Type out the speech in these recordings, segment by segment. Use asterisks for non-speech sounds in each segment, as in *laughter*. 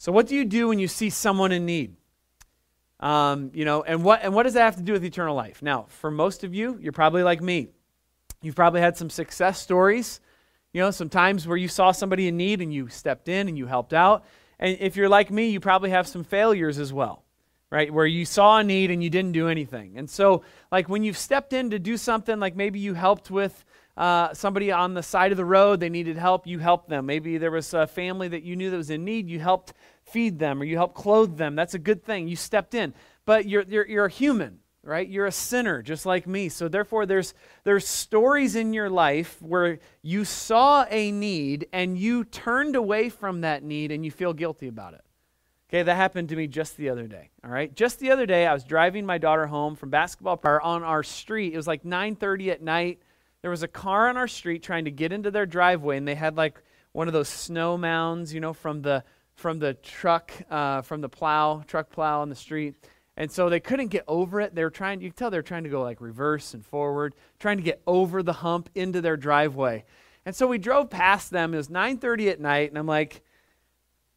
So, what do you do when you see someone in need? Um, you know, and what and what does that have to do with eternal life? Now, for most of you, you're probably like me. You've probably had some success stories. You know, some times where you saw somebody in need and you stepped in and you helped out. And if you're like me, you probably have some failures as well, right? Where you saw a need and you didn't do anything. And so, like when you've stepped in to do something, like maybe you helped with uh, somebody on the side of the road, they needed help, you helped them. Maybe there was a family that you knew that was in need, you helped feed them or you helped clothe them. That's a good thing. You stepped in. But you're, you're, you're a human, right? You're a sinner just like me. So therefore, there's, there's stories in your life where you saw a need and you turned away from that need and you feel guilty about it. Okay, that happened to me just the other day. All right, just the other day, I was driving my daughter home from basketball park on our street. It was like 9:30 at night. There was a car on our street trying to get into their driveway, and they had like one of those snow mounds, you know, from the from the truck, uh, from the plow, truck plow on the street. And so they couldn't get over it. They were trying, you can tell they were trying to go like reverse and forward, trying to get over the hump into their driveway. And so we drove past them. It was 9:30 at night, and I'm like,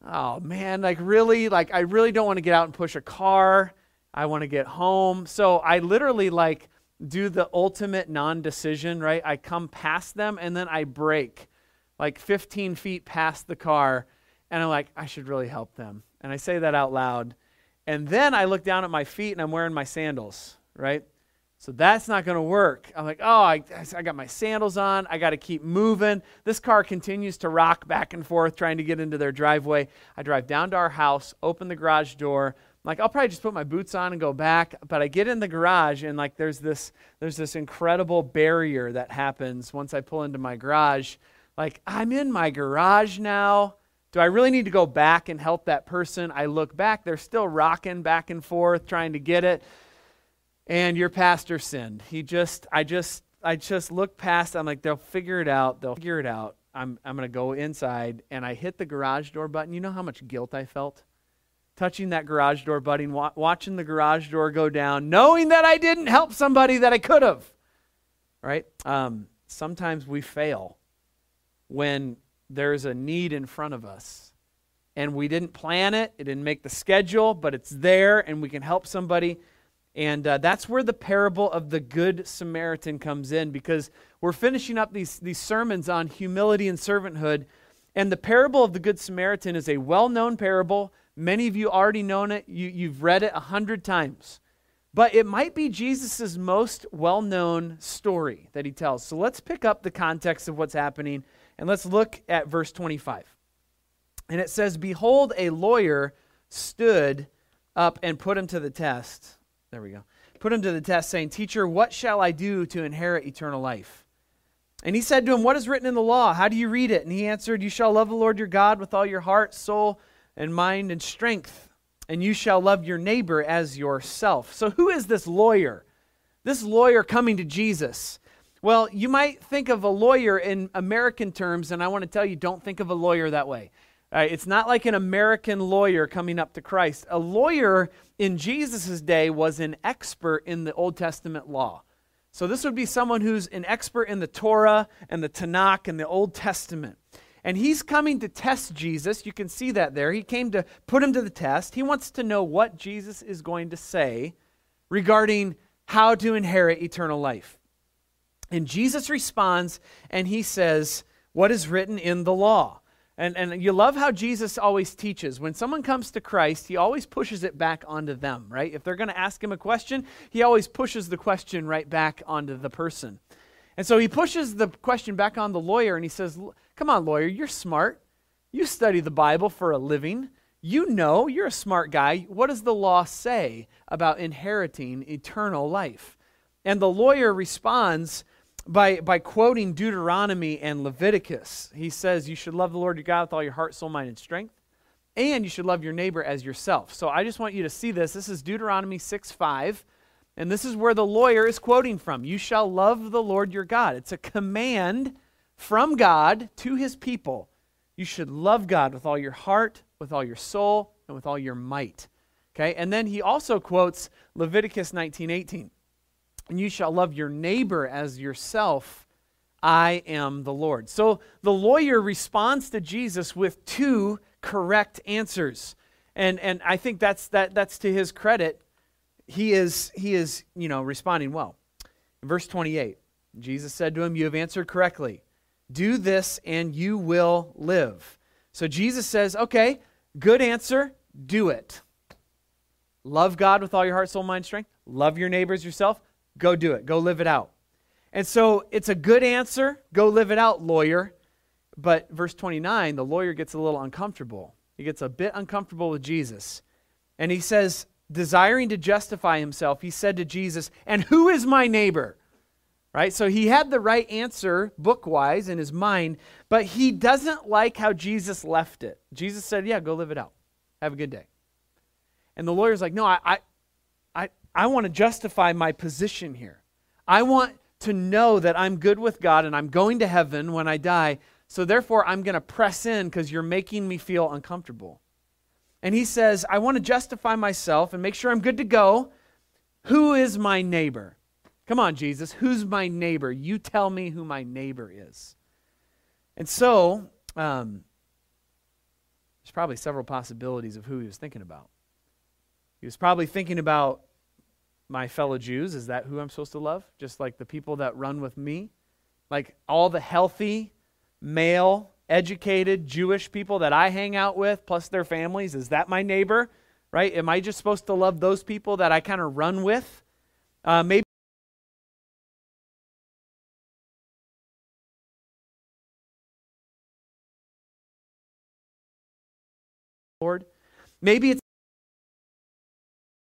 oh man, like really, like I really don't want to get out and push a car. I want to get home. So I literally like do the ultimate non-decision, right? I come past them and then I brake like 15 feet past the car and I'm like, I should really help them. And I say that out loud. And then I look down at my feet and I'm wearing my sandals, right? So that's not going to work. I'm like, oh, I, I got my sandals on. I got to keep moving. This car continues to rock back and forth trying to get into their driveway. I drive down to our house, open the garage door. Like, I'll probably just put my boots on and go back. But I get in the garage and like there's this there's this incredible barrier that happens once I pull into my garage. Like, I'm in my garage now. Do I really need to go back and help that person? I look back, they're still rocking back and forth trying to get it. And your pastor sinned. He just, I just, I just look past. I'm like, they'll figure it out. They'll figure it out. I'm, I'm going to go inside. And I hit the garage door button. You know how much guilt I felt? Touching that garage door button, wa- watching the garage door go down, knowing that I didn't help somebody that I could have. Right? Um, sometimes we fail when there's a need in front of us. And we didn't plan it, it didn't make the schedule, but it's there and we can help somebody. And uh, that's where the parable of the Good Samaritan comes in because we're finishing up these, these sermons on humility and servanthood. And the parable of the Good Samaritan is a well known parable. Many of you already know it, you, you've read it a hundred times. But it might be Jesus' most well known story that he tells. So let's pick up the context of what's happening and let's look at verse 25. And it says, Behold, a lawyer stood up and put him to the test. There we go. Put him to the test, saying, Teacher, what shall I do to inherit eternal life? And he said to him, What is written in the law? How do you read it? And he answered, You shall love the Lord your God with all your heart, soul, and mind and strength, and you shall love your neighbor as yourself. So, who is this lawyer? This lawyer coming to Jesus. Well, you might think of a lawyer in American terms, and I want to tell you, don't think of a lawyer that way. Right, it's not like an American lawyer coming up to Christ. A lawyer in Jesus' day was an expert in the Old Testament law. So this would be someone who's an expert in the Torah and the Tanakh and the Old Testament. And he's coming to test Jesus. You can see that there. He came to put him to the test. He wants to know what Jesus is going to say regarding how to inherit eternal life. And Jesus responds and he says, What is written in the law? And, and you love how Jesus always teaches. When someone comes to Christ, he always pushes it back onto them, right? If they're going to ask him a question, he always pushes the question right back onto the person. And so he pushes the question back on the lawyer and he says, Come on, lawyer, you're smart. You study the Bible for a living. You know, you're a smart guy. What does the law say about inheriting eternal life? And the lawyer responds, by, by quoting Deuteronomy and Leviticus. He says, You should love the Lord your God with all your heart, soul, mind, and strength, and you should love your neighbor as yourself. So I just want you to see this. This is Deuteronomy 6 5, and this is where the lawyer is quoting from. You shall love the Lord your God. It's a command from God to his people. You should love God with all your heart, with all your soul, and with all your might. Okay, and then he also quotes Leviticus 19 18 and you shall love your neighbor as yourself. I am the Lord. So the lawyer responds to Jesus with two correct answers. And, and I think that's, that, that's to his credit. He is, he is, you know, responding well. verse 28, Jesus said to him, You have answered correctly. Do this and you will live. So Jesus says, Okay, good answer. Do it. Love God with all your heart, soul, mind, strength. Love your neighbors yourself. Go do it. Go live it out. And so it's a good answer. Go live it out, lawyer. But verse 29, the lawyer gets a little uncomfortable. He gets a bit uncomfortable with Jesus. And he says, desiring to justify himself, he said to Jesus, And who is my neighbor? Right? So he had the right answer book wise in his mind, but he doesn't like how Jesus left it. Jesus said, Yeah, go live it out. Have a good day. And the lawyer's like, No, I, I, I, I want to justify my position here. I want to know that I'm good with God and I'm going to heaven when I die. So therefore, I'm going to press in because you're making me feel uncomfortable. And he says, I want to justify myself and make sure I'm good to go. Who is my neighbor? Come on, Jesus. Who's my neighbor? You tell me who my neighbor is. And so, um, there's probably several possibilities of who he was thinking about. He was probably thinking about my fellow Jews. Is that who I'm supposed to love? Just like the people that run with me? Like all the healthy, male, educated Jewish people that I hang out with, plus their families? Is that my neighbor? Right? Am I just supposed to love those people that I kind of run with? Uh, maybe. Lord. Maybe it's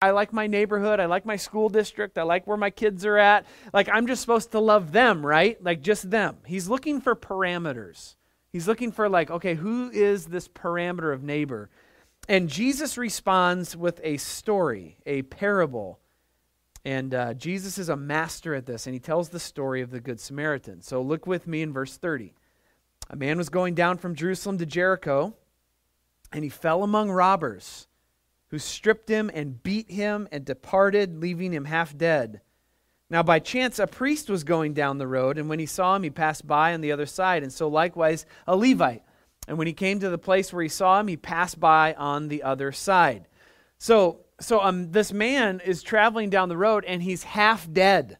I like my neighborhood. I like my school district. I like where my kids are at. Like, I'm just supposed to love them, right? Like, just them. He's looking for parameters. He's looking for, like, okay, who is this parameter of neighbor? And Jesus responds with a story, a parable. And uh, Jesus is a master at this, and he tells the story of the Good Samaritan. So look with me in verse 30. A man was going down from Jerusalem to Jericho, and he fell among robbers who stripped him and beat him and departed, leaving him half dead. Now, by chance, a priest was going down the road, and when he saw him, he passed by on the other side, and so likewise a Levite. And when he came to the place where he saw him, he passed by on the other side. So, so um, this man is traveling down the road, and he's half dead.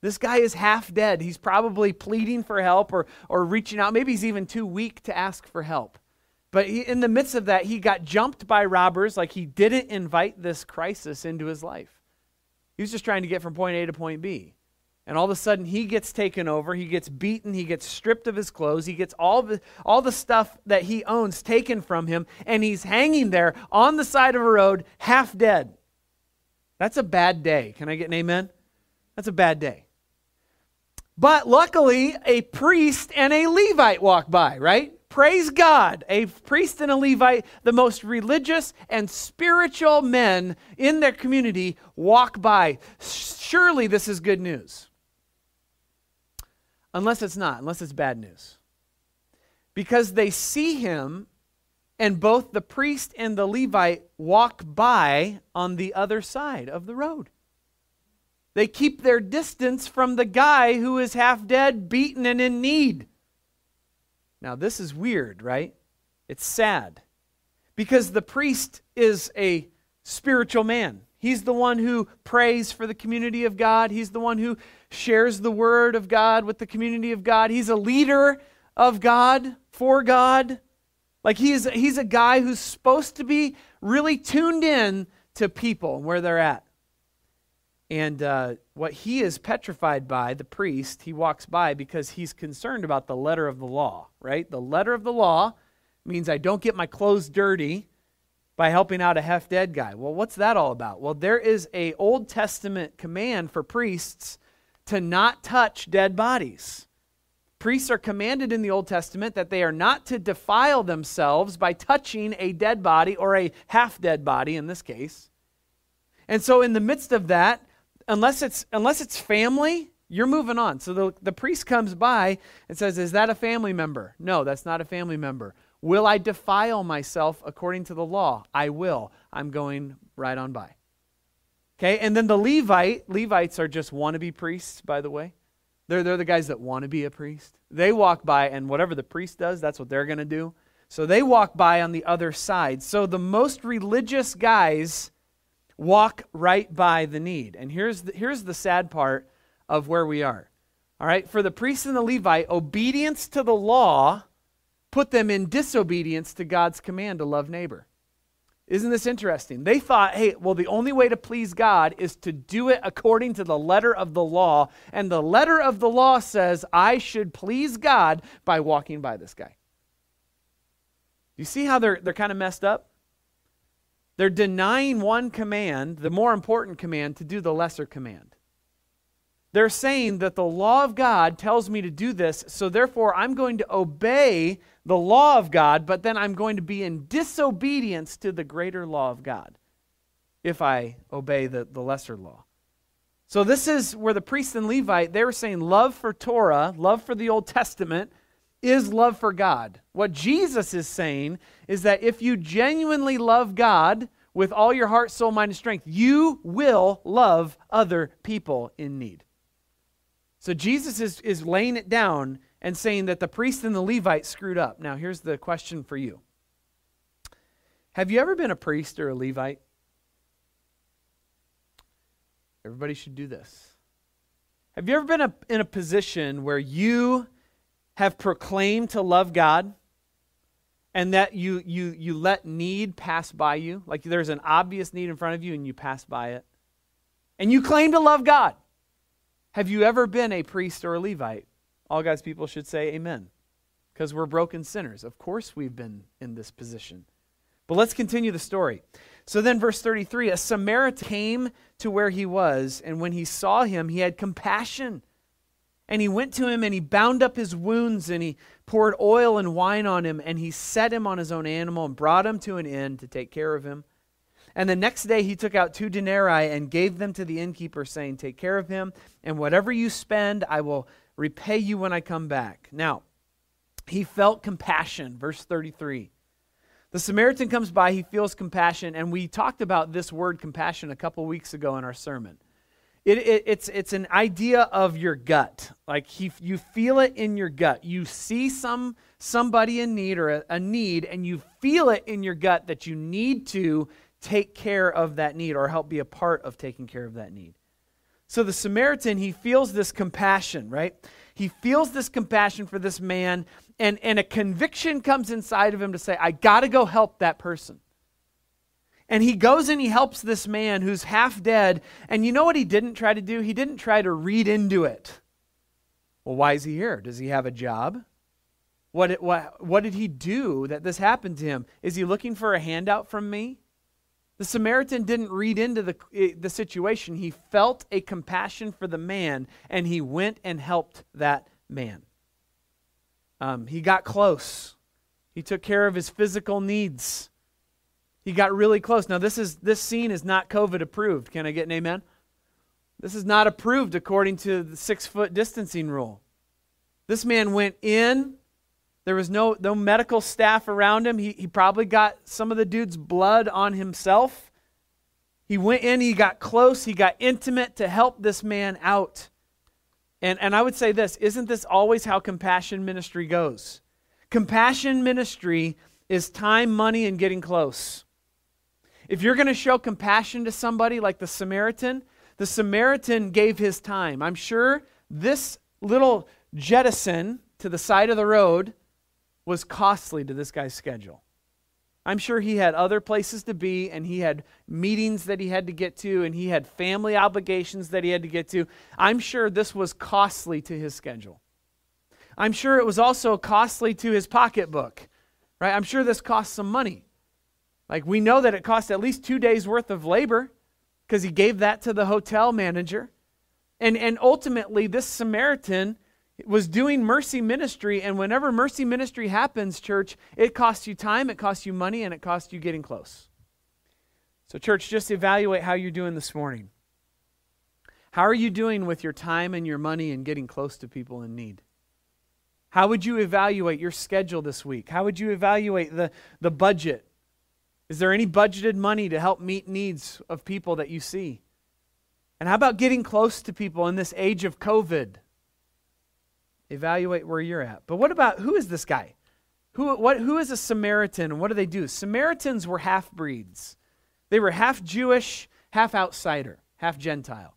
This guy is half dead. He's probably pleading for help or, or reaching out. Maybe he's even too weak to ask for help. But he, in the midst of that, he got jumped by robbers like he didn't invite this crisis into his life. He was just trying to get from point A to point B. And all of a sudden, he gets taken over. He gets beaten. He gets stripped of his clothes. He gets all the, all the stuff that he owns taken from him. And he's hanging there on the side of a road, half dead. That's a bad day. Can I get an amen? That's a bad day. But luckily, a priest and a Levite walk by, right? Praise God, a priest and a Levite, the most religious and spiritual men in their community, walk by. Surely this is good news. Unless it's not, unless it's bad news. Because they see him, and both the priest and the Levite walk by on the other side of the road. They keep their distance from the guy who is half dead, beaten, and in need. Now, this is weird, right? It's sad. Because the priest is a spiritual man. He's the one who prays for the community of God. He's the one who shares the word of God with the community of God. He's a leader of God, for God. Like he's, he's a guy who's supposed to be really tuned in to people and where they're at. And uh, what he is petrified by, the priest, he walks by because he's concerned about the letter of the law, right? The letter of the law means I don't get my clothes dirty by helping out a half dead guy. Well, what's that all about? Well, there is a Old Testament command for priests to not touch dead bodies. Priests are commanded in the Old Testament that they are not to defile themselves by touching a dead body or a half dead body in this case. And so, in the midst of that, unless it's unless it's family, you're moving on. So the, the priest comes by and says, Is that a family member? No, that's not a family member. Will I defile myself according to the law? I will. I'm going right on by. Okay, and then the Levite, Levites are just wannabe priests, by the way. They're, they're the guys that want to be a priest. They walk by, and whatever the priest does, that's what they're going to do. So they walk by on the other side. So the most religious guys walk right by the need. And here's the, here's the sad part of where we are. All right, for the priest and the Levite, obedience to the law put them in disobedience to God's command to love neighbor. Isn't this interesting? They thought, hey, well, the only way to please God is to do it according to the letter of the law. And the letter of the law says, I should please God by walking by this guy. You see how they're, they're kind of messed up? They're denying one command, the more important command, to do the lesser command. They're saying that the law of God tells me to do this, so therefore I'm going to obey the law of God, but then I'm going to be in disobedience to the greater law of God if I obey the, the lesser law. So this is where the priest and Levite, they were saying love for Torah, love for the Old Testament, is love for God. What Jesus is saying is that if you genuinely love God with all your heart, soul, mind, and strength, you will love other people in need. So Jesus is, is laying it down and saying that the priest and the Levite screwed up. Now, here's the question for you Have you ever been a priest or a Levite? Everybody should do this. Have you ever been a, in a position where you have proclaimed to love God and that you, you, you let need pass by you? Like there's an obvious need in front of you and you pass by it. And you claim to love God. Have you ever been a priest or a Levite? All God's people should say amen. Because we're broken sinners. Of course, we've been in this position. But let's continue the story. So then, verse 33 a Samaritan came to where he was, and when he saw him, he had compassion. And he went to him and he bound up his wounds and he poured oil and wine on him and he set him on his own animal and brought him to an inn to take care of him. And the next day he took out two denarii and gave them to the innkeeper, saying, Take care of him, and whatever you spend, I will repay you when I come back. Now, he felt compassion. Verse 33. The Samaritan comes by, he feels compassion, and we talked about this word compassion a couple weeks ago in our sermon. It, it, it's, it's an idea of your gut. Like he, you feel it in your gut. You see some, somebody in need or a, a need, and you feel it in your gut that you need to take care of that need or help be a part of taking care of that need. So the Samaritan, he feels this compassion, right? He feels this compassion for this man, and, and a conviction comes inside of him to say, I got to go help that person. And he goes and he helps this man who's half dead. And you know what he didn't try to do? He didn't try to read into it. Well, why is he here? Does he have a job? What, what, what did he do that this happened to him? Is he looking for a handout from me? The Samaritan didn't read into the, eh, the situation. He felt a compassion for the man, and he went and helped that man. Um, he got close. He took care of his physical needs. He got really close. Now, this, is, this scene is not COVID approved. Can I get an amen? This is not approved according to the six foot distancing rule. This man went in there was no, no medical staff around him. He, he probably got some of the dude's blood on himself. He went in, he got close, he got intimate to help this man out. And, and I would say this isn't this always how compassion ministry goes? Compassion ministry is time, money, and getting close. If you're going to show compassion to somebody like the Samaritan, the Samaritan gave his time. I'm sure this little jettison to the side of the road was costly to this guy's schedule. I'm sure he had other places to be, and he had meetings that he had to get to, and he had family obligations that he had to get to. I'm sure this was costly to his schedule. I'm sure it was also costly to his pocketbook, right? I'm sure this cost some money. Like we know that it cost at least two days' worth of labor because he gave that to the hotel manager. And, and ultimately, this Samaritan was doing mercy ministry. And whenever mercy ministry happens, church, it costs you time, it costs you money, and it costs you getting close. So, church, just evaluate how you're doing this morning. How are you doing with your time and your money and getting close to people in need? How would you evaluate your schedule this week? How would you evaluate the, the budget? Is there any budgeted money to help meet needs of people that you see? And how about getting close to people in this age of COVID? Evaluate where you're at. But what about who is this guy? Who, what, who is a Samaritan and what do they do? Samaritans were half breeds. They were half Jewish, half outsider, half Gentile.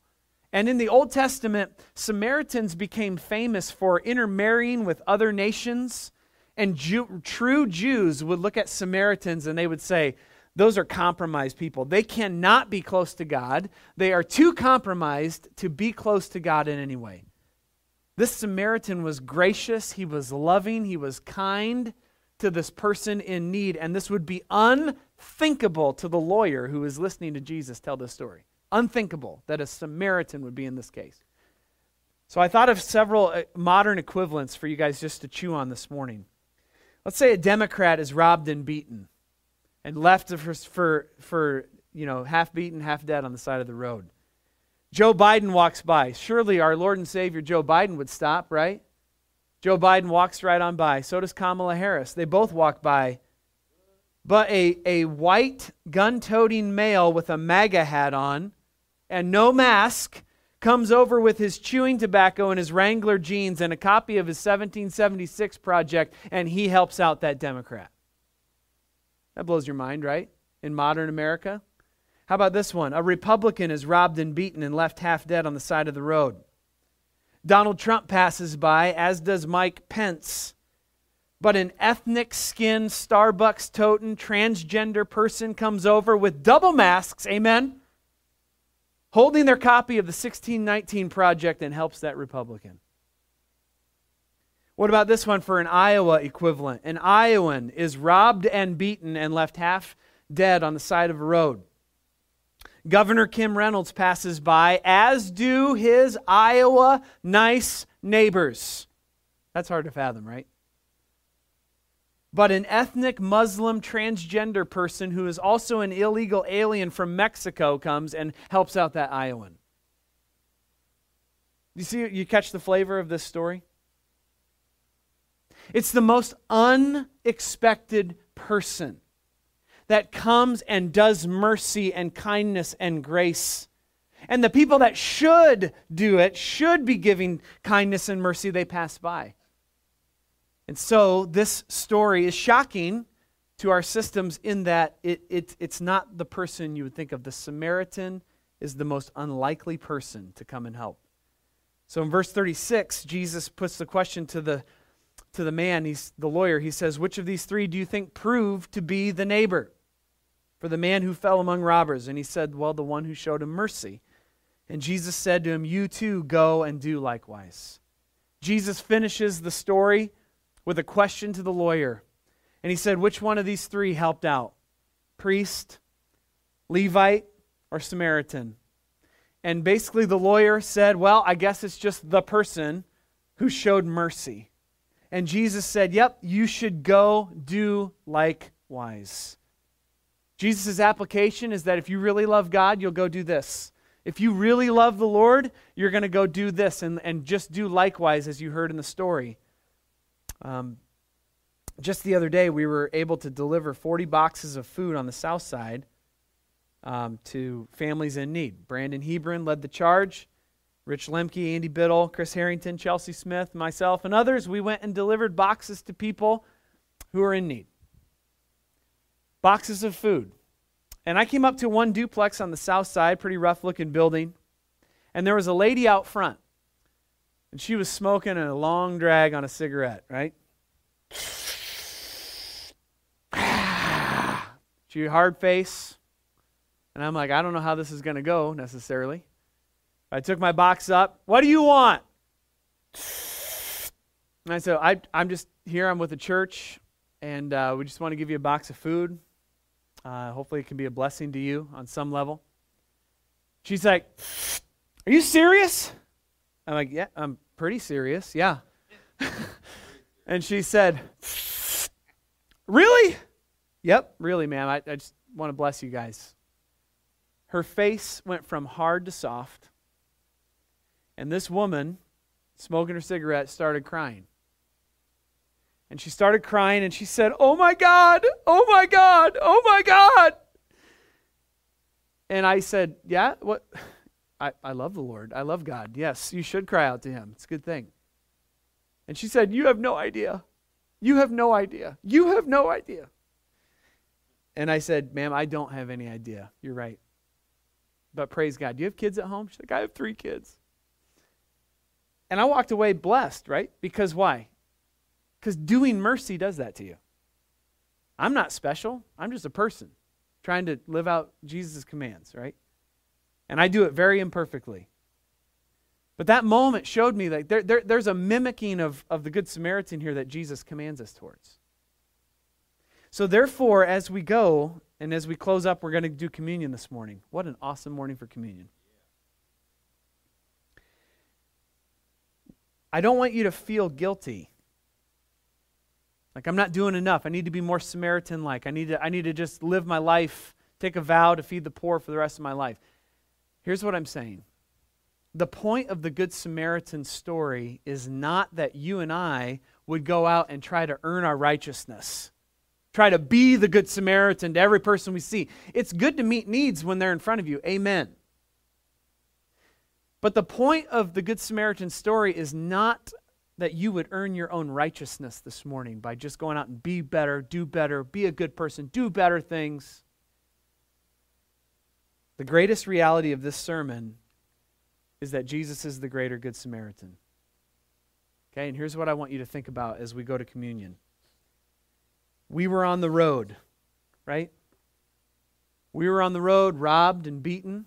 And in the Old Testament, Samaritans became famous for intermarrying with other nations. And Jew, true Jews would look at Samaritans and they would say, those are compromised people. They cannot be close to God. They are too compromised to be close to God in any way. This Samaritan was gracious, he was loving, he was kind to this person in need, and this would be unthinkable to the lawyer who is listening to Jesus tell this story. Unthinkable that a Samaritan would be in this case. So I thought of several uh, modern equivalents for you guys just to chew on this morning. Let's say a Democrat is robbed and beaten and left for, for, for you know, half beaten, half dead on the side of the road. Joe Biden walks by. Surely our Lord and Savior Joe Biden would stop, right? Joe Biden walks right on by. So does Kamala Harris. They both walk by. But a, a white gun toting male with a MAGA hat on and no mask comes over with his chewing tobacco and his Wrangler jeans and a copy of his 1776 project, and he helps out that Democrat. That blows your mind, right? In modern America. How about this one? A Republican is robbed and beaten and left half dead on the side of the road. Donald Trump passes by, as does Mike Pence. But an ethnic skinned, Starbucks toting, transgender person comes over with double masks, amen, holding their copy of the 1619 Project and helps that Republican. What about this one for an Iowa equivalent? An Iowan is robbed and beaten and left half dead on the side of a road. Governor Kim Reynolds passes by, as do his Iowa nice neighbors. That's hard to fathom, right? But an ethnic Muslim transgender person who is also an illegal alien from Mexico comes and helps out that Iowan. You see, you catch the flavor of this story? It's the most unexpected person that comes and does mercy and kindness and grace. And the people that should do it, should be giving kindness and mercy, they pass by. And so this story is shocking to our systems in that it, it, it's not the person you would think of. The Samaritan is the most unlikely person to come and help. So in verse 36, Jesus puts the question to the to the man, he's the lawyer, he says, Which of these three do you think proved to be the neighbor for the man who fell among robbers? And he said, Well, the one who showed him mercy. And Jesus said to him, You too go and do likewise. Jesus finishes the story with a question to the lawyer. And he said, Which one of these three helped out? Priest, Levite, or Samaritan? And basically, the lawyer said, Well, I guess it's just the person who showed mercy. And Jesus said, Yep, you should go do likewise. Jesus' application is that if you really love God, you'll go do this. If you really love the Lord, you're going to go do this and, and just do likewise, as you heard in the story. Um, just the other day, we were able to deliver 40 boxes of food on the south side um, to families in need. Brandon Hebron led the charge. Rich Lemke, Andy Biddle, Chris Harrington, Chelsea Smith, myself, and others, we went and delivered boxes to people who are in need. Boxes of food. And I came up to one duplex on the south side, pretty rough looking building, and there was a lady out front. And she was smoking a long drag on a cigarette, right? *sighs* she hard face. And I'm like, I don't know how this is going to go necessarily. I took my box up. What do you want? And I said, I, I'm just here. I'm with the church, and uh, we just want to give you a box of food. Uh, hopefully, it can be a blessing to you on some level. She's like, Are you serious? I'm like, Yeah, I'm pretty serious. Yeah. *laughs* and she said, Really? Yep, really, ma'am. I, I just want to bless you guys. Her face went from hard to soft. And this woman, smoking her cigarette, started crying. And she started crying and she said, Oh my God, oh my God, oh my God. And I said, Yeah, what? I, I love the Lord. I love God. Yes, you should cry out to Him. It's a good thing. And she said, You have no idea. You have no idea. You have no idea. And I said, Ma'am, I don't have any idea. You're right. But praise God. Do you have kids at home? She's like, I have three kids. And I walked away blessed, right? Because why? Because doing mercy does that to you. I'm not special. I'm just a person trying to live out Jesus' commands, right? And I do it very imperfectly. But that moment showed me that there, there, there's a mimicking of, of the Good Samaritan here that Jesus commands us towards. So, therefore, as we go and as we close up, we're going to do communion this morning. What an awesome morning for communion. I don't want you to feel guilty. Like I'm not doing enough. I need to be more Samaritan like. I need to I need to just live my life, take a vow to feed the poor for the rest of my life. Here's what I'm saying. The point of the Good Samaritan story is not that you and I would go out and try to earn our righteousness. Try to be the Good Samaritan to every person we see. It's good to meet needs when they're in front of you. Amen. But the point of the Good Samaritan story is not that you would earn your own righteousness this morning by just going out and be better, do better, be a good person, do better things. The greatest reality of this sermon is that Jesus is the greater Good Samaritan. Okay, and here's what I want you to think about as we go to communion. We were on the road, right? We were on the road, robbed and beaten.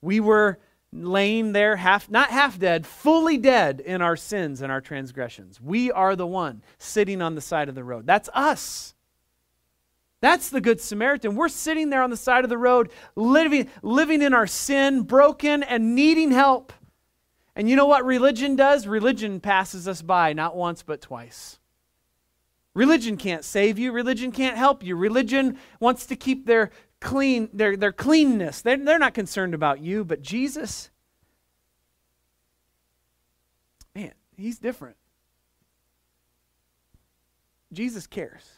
We were laying there half not half dead fully dead in our sins and our transgressions we are the one sitting on the side of the road that's us that's the good samaritan we're sitting there on the side of the road living living in our sin broken and needing help and you know what religion does religion passes us by not once but twice religion can't save you religion can't help you religion wants to keep their clean, their, their cleanness. They're, they're not concerned about you, but Jesus, man, he's different. Jesus cares.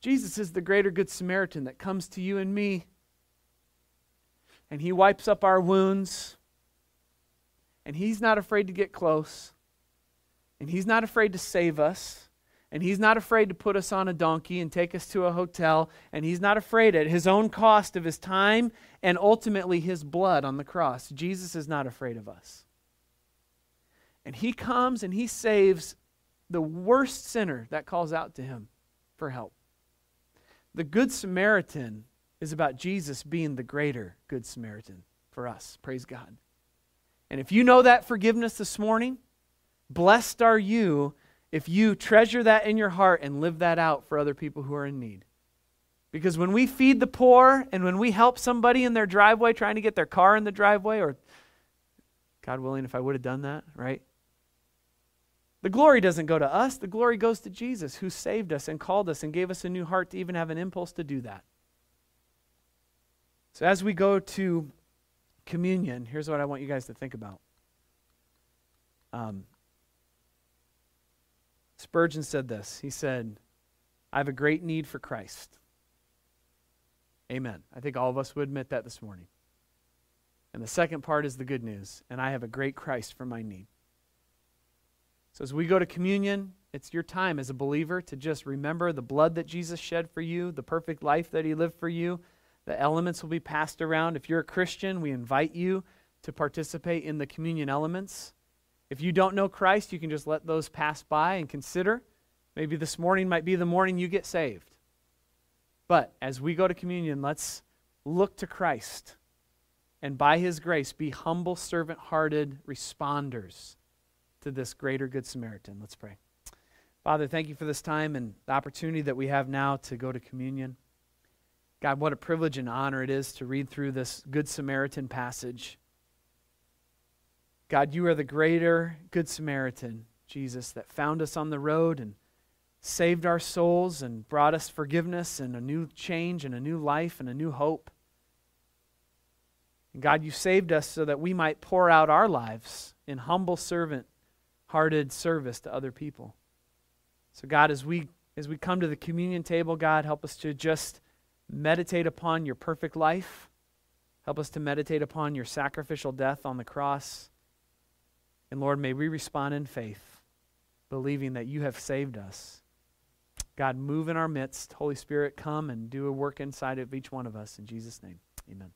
Jesus is the greater Good Samaritan that comes to you and me, and he wipes up our wounds, and he's not afraid to get close, and he's not afraid to save us. And he's not afraid to put us on a donkey and take us to a hotel. And he's not afraid at his own cost of his time and ultimately his blood on the cross. Jesus is not afraid of us. And he comes and he saves the worst sinner that calls out to him for help. The Good Samaritan is about Jesus being the greater Good Samaritan for us. Praise God. And if you know that forgiveness this morning, blessed are you if you treasure that in your heart and live that out for other people who are in need. Because when we feed the poor and when we help somebody in their driveway trying to get their car in the driveway, or God willing, if I would have done that, right? The glory doesn't go to us, the glory goes to Jesus who saved us and called us and gave us a new heart to even have an impulse to do that. So as we go to communion, here's what I want you guys to think about. Um, Spurgeon said this. He said, I have a great need for Christ. Amen. I think all of us would admit that this morning. And the second part is the good news, and I have a great Christ for my need. So as we go to communion, it's your time as a believer to just remember the blood that Jesus shed for you, the perfect life that he lived for you. The elements will be passed around. If you're a Christian, we invite you to participate in the communion elements. If you don't know Christ, you can just let those pass by and consider. Maybe this morning might be the morning you get saved. But as we go to communion, let's look to Christ and by his grace be humble, servant hearted responders to this greater Good Samaritan. Let's pray. Father, thank you for this time and the opportunity that we have now to go to communion. God, what a privilege and honor it is to read through this Good Samaritan passage. God, you are the greater Good Samaritan, Jesus, that found us on the road and saved our souls and brought us forgiveness and a new change and a new life and a new hope. And God, you saved us so that we might pour out our lives in humble servant hearted service to other people. So God, as we as we come to the communion table, God, help us to just meditate upon your perfect life. Help us to meditate upon your sacrificial death on the cross. And Lord, may we respond in faith. believing that you have saved us. God, move in our midst. Holy Spirit, come and do a work inside of each one of us. In Jesus' name, amen.